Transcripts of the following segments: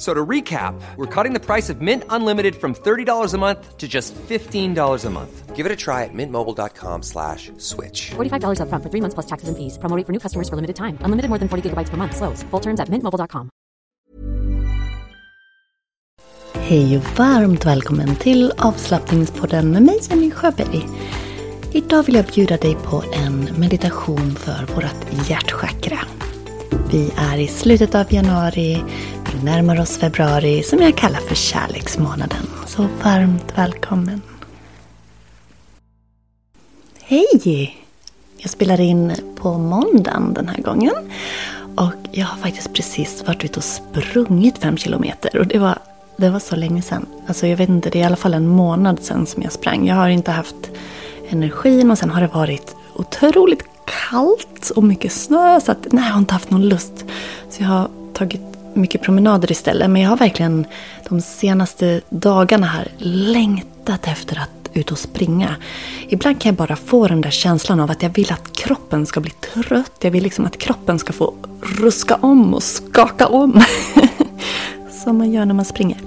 F- So to recap, we're cutting the price of Mint Unlimited from $30 a month to just $15 a month. Give it a try at mintmobile.com slash switch. $45 upfront for three months plus taxes and fees. Promo rate for new customers for limited time. Unlimited more than 40 gigabytes per month. Slows. Full terms at mintmobile.com. Hej och varmt välkommen till avslappningspodden med mig Jenny Sjöberg. Idag vill jag bjuda dig på en meditation för vårt hjärtchakra. Vi är i slutet av januari, vi närmar oss februari som jag kallar för kärleksmånaden. Så varmt välkommen. Hej! Jag spelar in på måndagen den här gången. Och jag har faktiskt precis varit ute och sprungit fem kilometer. Och det var, det var så länge sedan. Alltså jag vet inte, det är i alla fall en månad sedan som jag sprang. Jag har inte haft energin och sen har det varit otroligt kallt och mycket snö. Så att, nej, jag har inte haft någon lust. Så jag har tagit mycket promenader istället. Men jag har verkligen de senaste dagarna här längtat efter att ut och springa. Ibland kan jag bara få den där känslan av att jag vill att kroppen ska bli trött. Jag vill liksom att kroppen ska få ruska om och skaka om. Som man gör när man springer.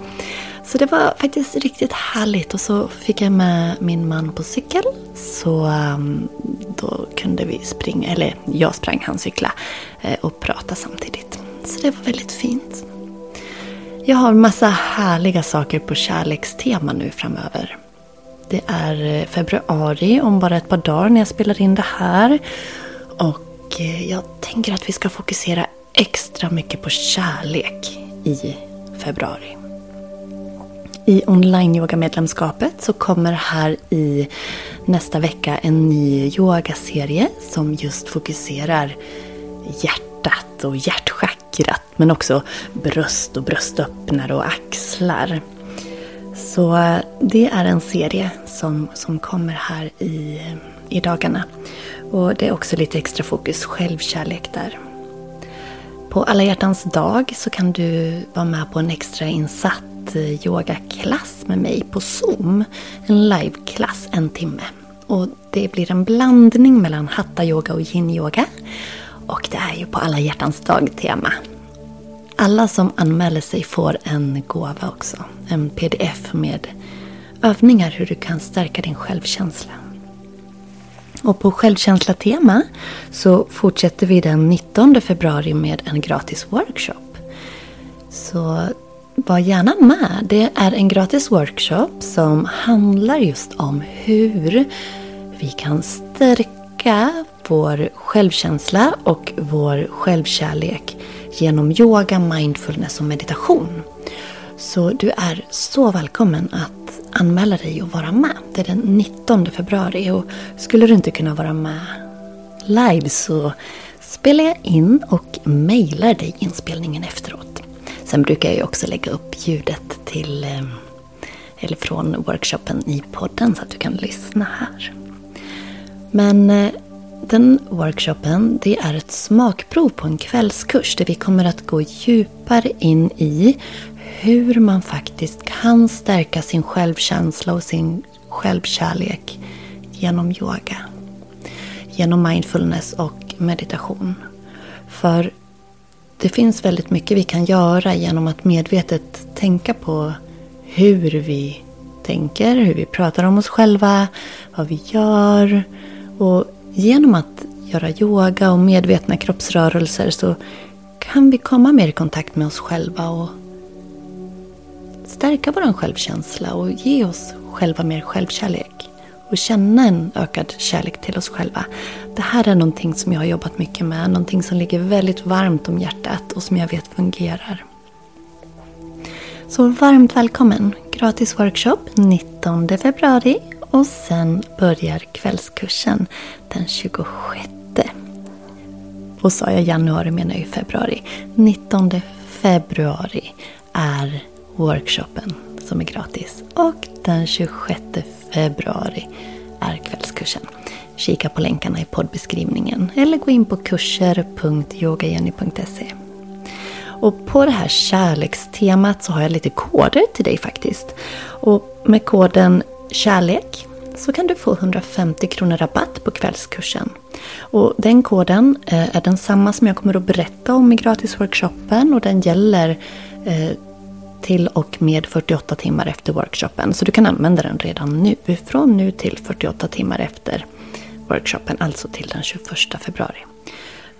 Så det var faktiskt riktigt härligt. Och så fick jag med min man på cykel. Så um, då kunde vi springa, eller jag sprang, han cykla eh, och prata samtidigt. Så det var väldigt fint. Jag har massa härliga saker på kärlekstema nu framöver. Det är eh, februari om bara ett par dagar när jag spelar in det här. Och eh, jag tänker att vi ska fokusera extra mycket på kärlek i februari. I online-yoga-medlemskapet så kommer här i nästa vecka en ny yogaserie som just fokuserar hjärtat och hjärtchakrat men också bröst och bröstöppnare och axlar. Så eh, det är en serie som, som kommer här i, i dagarna. Och det är också lite extra fokus självkärlek där. På alla hjärtans dag så kan du vara med på en extra insatt eh, yogaklass med mig på Zoom. En liveklass en timme. Och det blir en blandning mellan hatta-yoga och yin-yoga. Och det är ju på alla hjärtans dag-tema. Alla som anmäler sig får en gåva också. En pdf med övningar hur du kan stärka din självkänsla. Och på självkänsla-tema så fortsätter vi den 19 februari med en gratis workshop. Så var gärna med. Det är en gratis workshop som handlar just om hur vi kan stärka vår självkänsla och vår självkärlek genom yoga, mindfulness och meditation. Så du är så välkommen att anmäla dig och vara med. Det är den 19 februari och skulle du inte kunna vara med live så spelar jag in och mejlar dig inspelningen efteråt. Sen brukar jag ju också lägga upp ljudet till eh, eller från workshopen i podden så att du kan lyssna här. Men eh, den workshopen det är ett smakprov på en kvällskurs där vi kommer att gå djupare in i hur man faktiskt kan stärka sin självkänsla och sin självkärlek genom yoga. Genom mindfulness och meditation. För det finns väldigt mycket vi kan göra genom att medvetet tänka på hur vi tänker, hur vi pratar om oss själva, vad vi gör. Och genom att göra yoga och medvetna kroppsrörelser så kan vi komma mer i kontakt med oss själva och stärka vår självkänsla och ge oss själva mer självkärlek. Och känna en ökad kärlek till oss själva. Det här är någonting som jag har jobbat mycket med. Någonting som ligger väldigt varmt om hjärtat och som jag vet fungerar. Så varmt välkommen! Gratis workshop 19 februari och sen börjar kvällskursen den 26. Och sa jag januari menar jag februari. 19 februari är workshopen som är gratis. Och den 26 februari är kvällskursen. Kika på länkarna i poddbeskrivningen eller gå in på kurser.yogajenny.se. Och på det här kärlekstemat så har jag lite koder till dig faktiskt. Och med koden KärLek så kan du få 150 kronor rabatt på kvällskursen. Och den koden eh, är densamma som jag kommer att berätta om i gratisworkshopen och den gäller eh, till och med 48 timmar efter workshopen. Så du kan använda den redan nu. Från nu till 48 timmar efter workshopen, alltså till den 21 februari.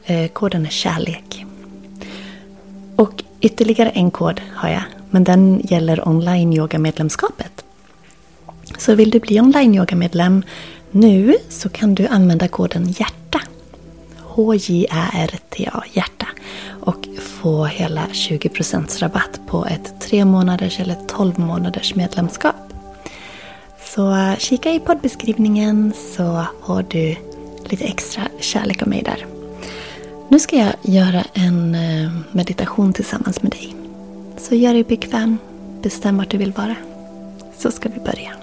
Eh, koden är kärlek. Och ytterligare en kod har jag, men den gäller online yoga medlemskapet. Så vill du bli online yoga medlem nu så kan du använda koden HJÄRTA. H-J-Ä-R-T-A, hjärta. Och få hela 20% rabatt på ett 3 månaders eller 12 månaders medlemskap. Så kika i poddbeskrivningen så får du lite extra kärlek av mig där. Nu ska jag göra en eh, meditation tillsammans med dig. Så gör dig bekväm, bestäm vart du vill vara. Så ska vi börja.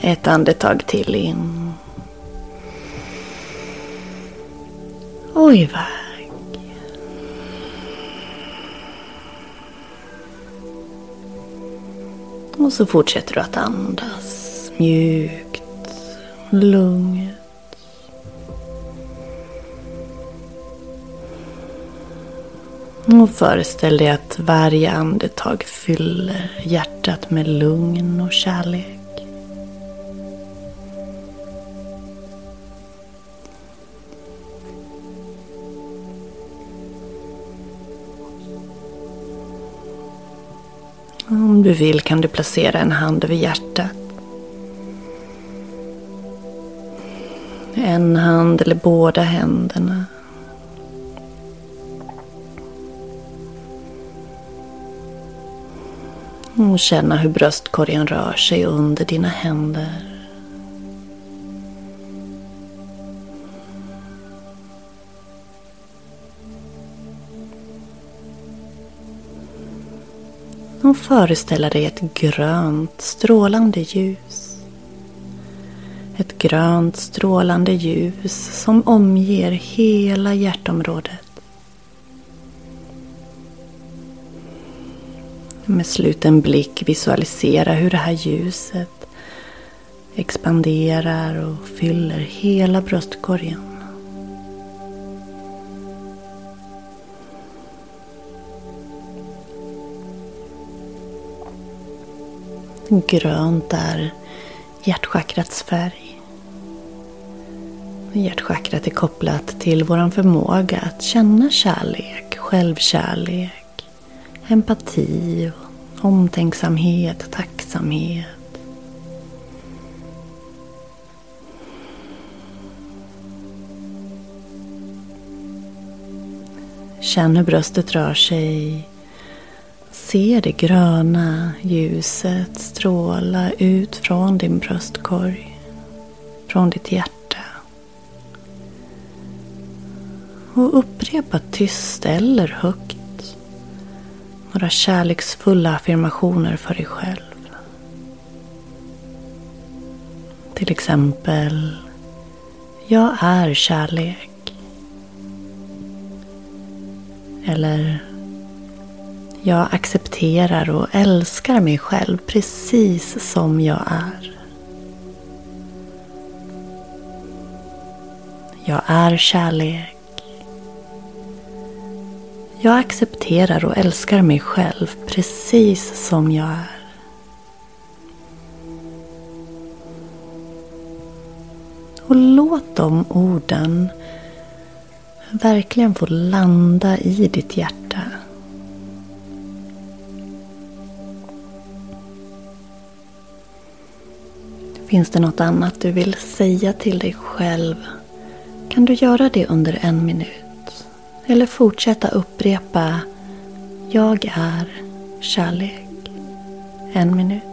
Ett andetag till in. Och iväg. Och så fortsätter du att andas mjukt, lugnt. Och föreställ dig att varje andetag fyller hjärtat med lugn och kärlek. Om du vill kan du placera en hand över hjärtat. En hand eller båda händerna. Och känna hur bröstkorgen rör sig under dina händer. Och föreställa dig ett grönt strålande ljus. Ett grönt strålande ljus som omger hela hjärtområdet. Med sluten blick visualisera hur det här ljuset expanderar och fyller hela bröstkorgen. Grönt är hjärtchakrats färg. Hjärtchakrat är kopplat till vår förmåga att känna kärlek, självkärlek, empati, omtänksamhet, tacksamhet. Känn hur bröstet rör sig Se det gröna ljuset stråla ut från din bröstkorg, från ditt hjärta. Och upprepa tyst eller högt några kärleksfulla affirmationer för dig själv. Till exempel Jag är kärlek. Eller jag accepterar och älskar mig själv precis som jag är. Jag är kärlek. Jag accepterar och älskar mig själv precis som jag är. Och låt de orden verkligen få landa i ditt hjärta. Finns det något annat du vill säga till dig själv kan du göra det under en minut. Eller fortsätta upprepa Jag är kärlek. En minut.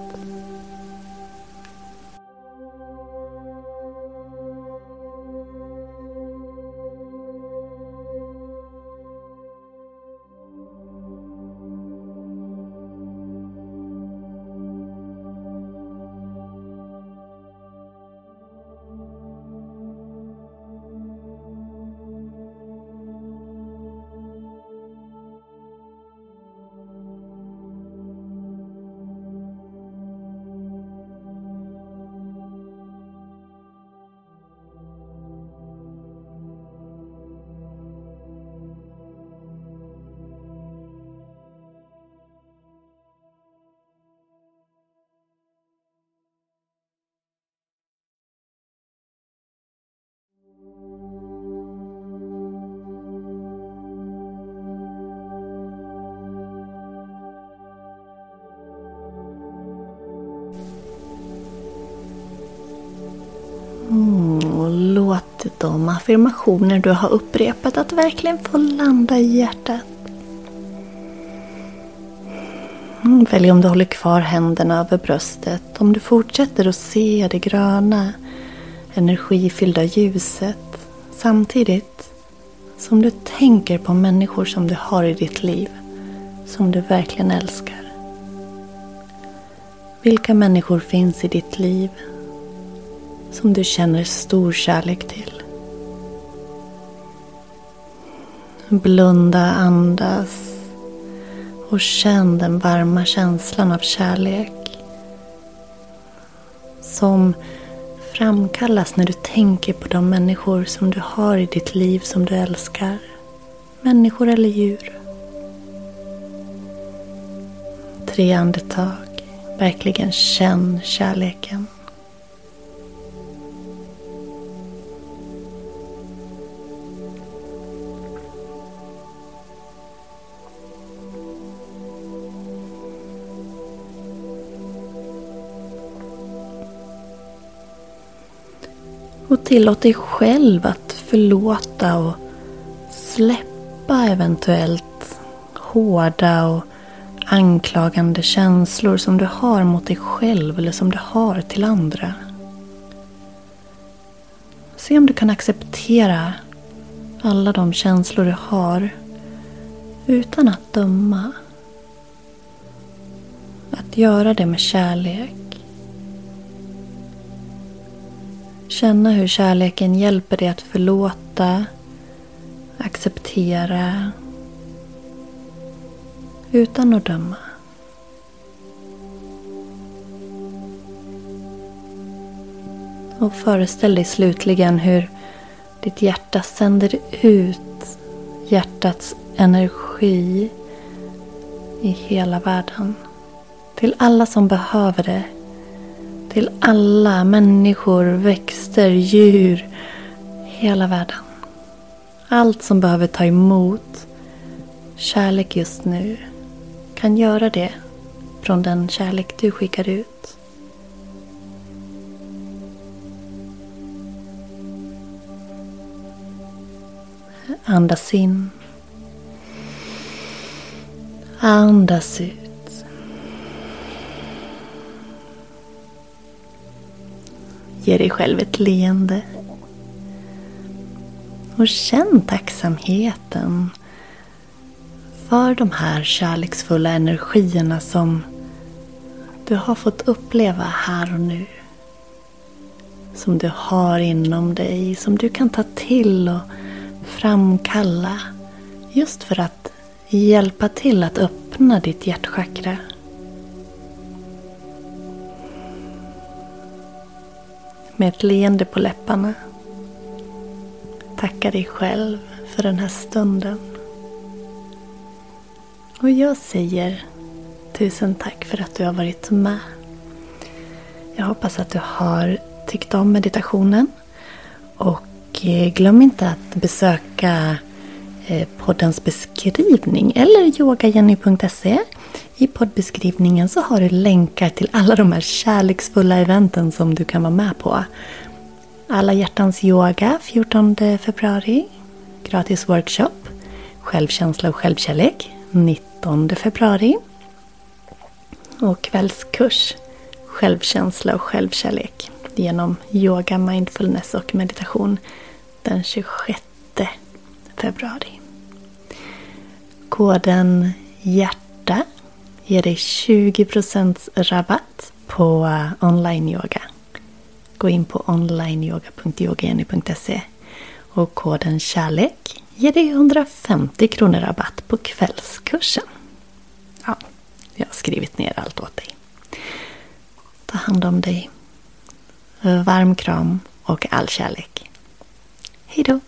De affirmationer du har upprepat att verkligen få landa i hjärtat. Mm, välj om du håller kvar händerna över bröstet, om du fortsätter att se det gröna, energifyllda ljuset samtidigt som du tänker på människor som du har i ditt liv, som du verkligen älskar. Vilka människor finns i ditt liv som du känner stor kärlek till? Blunda, andas och känn den varma känslan av kärlek som framkallas när du tänker på de människor som du har i ditt liv som du älskar. Människor eller djur. Tre andetag. Verkligen känn kärleken. Tillåt dig själv att förlåta och släppa eventuellt hårda och anklagande känslor som du har mot dig själv eller som du har till andra. Se om du kan acceptera alla de känslor du har utan att döma. Att göra det med kärlek. Känna hur kärleken hjälper dig att förlåta, acceptera utan att döma. Och föreställ dig slutligen hur ditt hjärta sänder ut hjärtats energi i hela världen. Till alla som behöver det. Till alla människor, växter, djur. Hela världen. Allt som behöver ta emot kärlek just nu kan göra det från den kärlek du skickar ut. Andas in. Andas ut. Ge dig själv ett leende. Och känn tacksamheten för de här kärleksfulla energierna som du har fått uppleva här och nu. Som du har inom dig, som du kan ta till och framkalla just för att hjälpa till att öppna ditt hjärtchakra. Med ett leende på läpparna. Tacka dig själv för den här stunden. Och jag säger tusen tack för att du har varit med. Jag hoppas att du har tyckt om meditationen. Och eh, glöm inte att besöka eh, poddens beskrivning eller yogajenny.se. I poddbeskrivningen så har du länkar till alla de här kärleksfulla eventen som du kan vara med på. Alla hjärtans yoga 14 februari. Gratis workshop. Självkänsla och självkärlek 19 februari. Och kvällskurs Självkänsla och självkärlek genom yoga, mindfulness och meditation den 26 februari. Koden HJÄRTA ger dig 20% rabatt på eh, online-yoga. Gå in på onlineyoga.yogageny.se och koden KärLEK ger dig 150 kronor rabatt på kvällskursen. Ja, jag har skrivit ner allt åt dig. Ta hand om dig. Varm kram och all kärlek. Hejdå!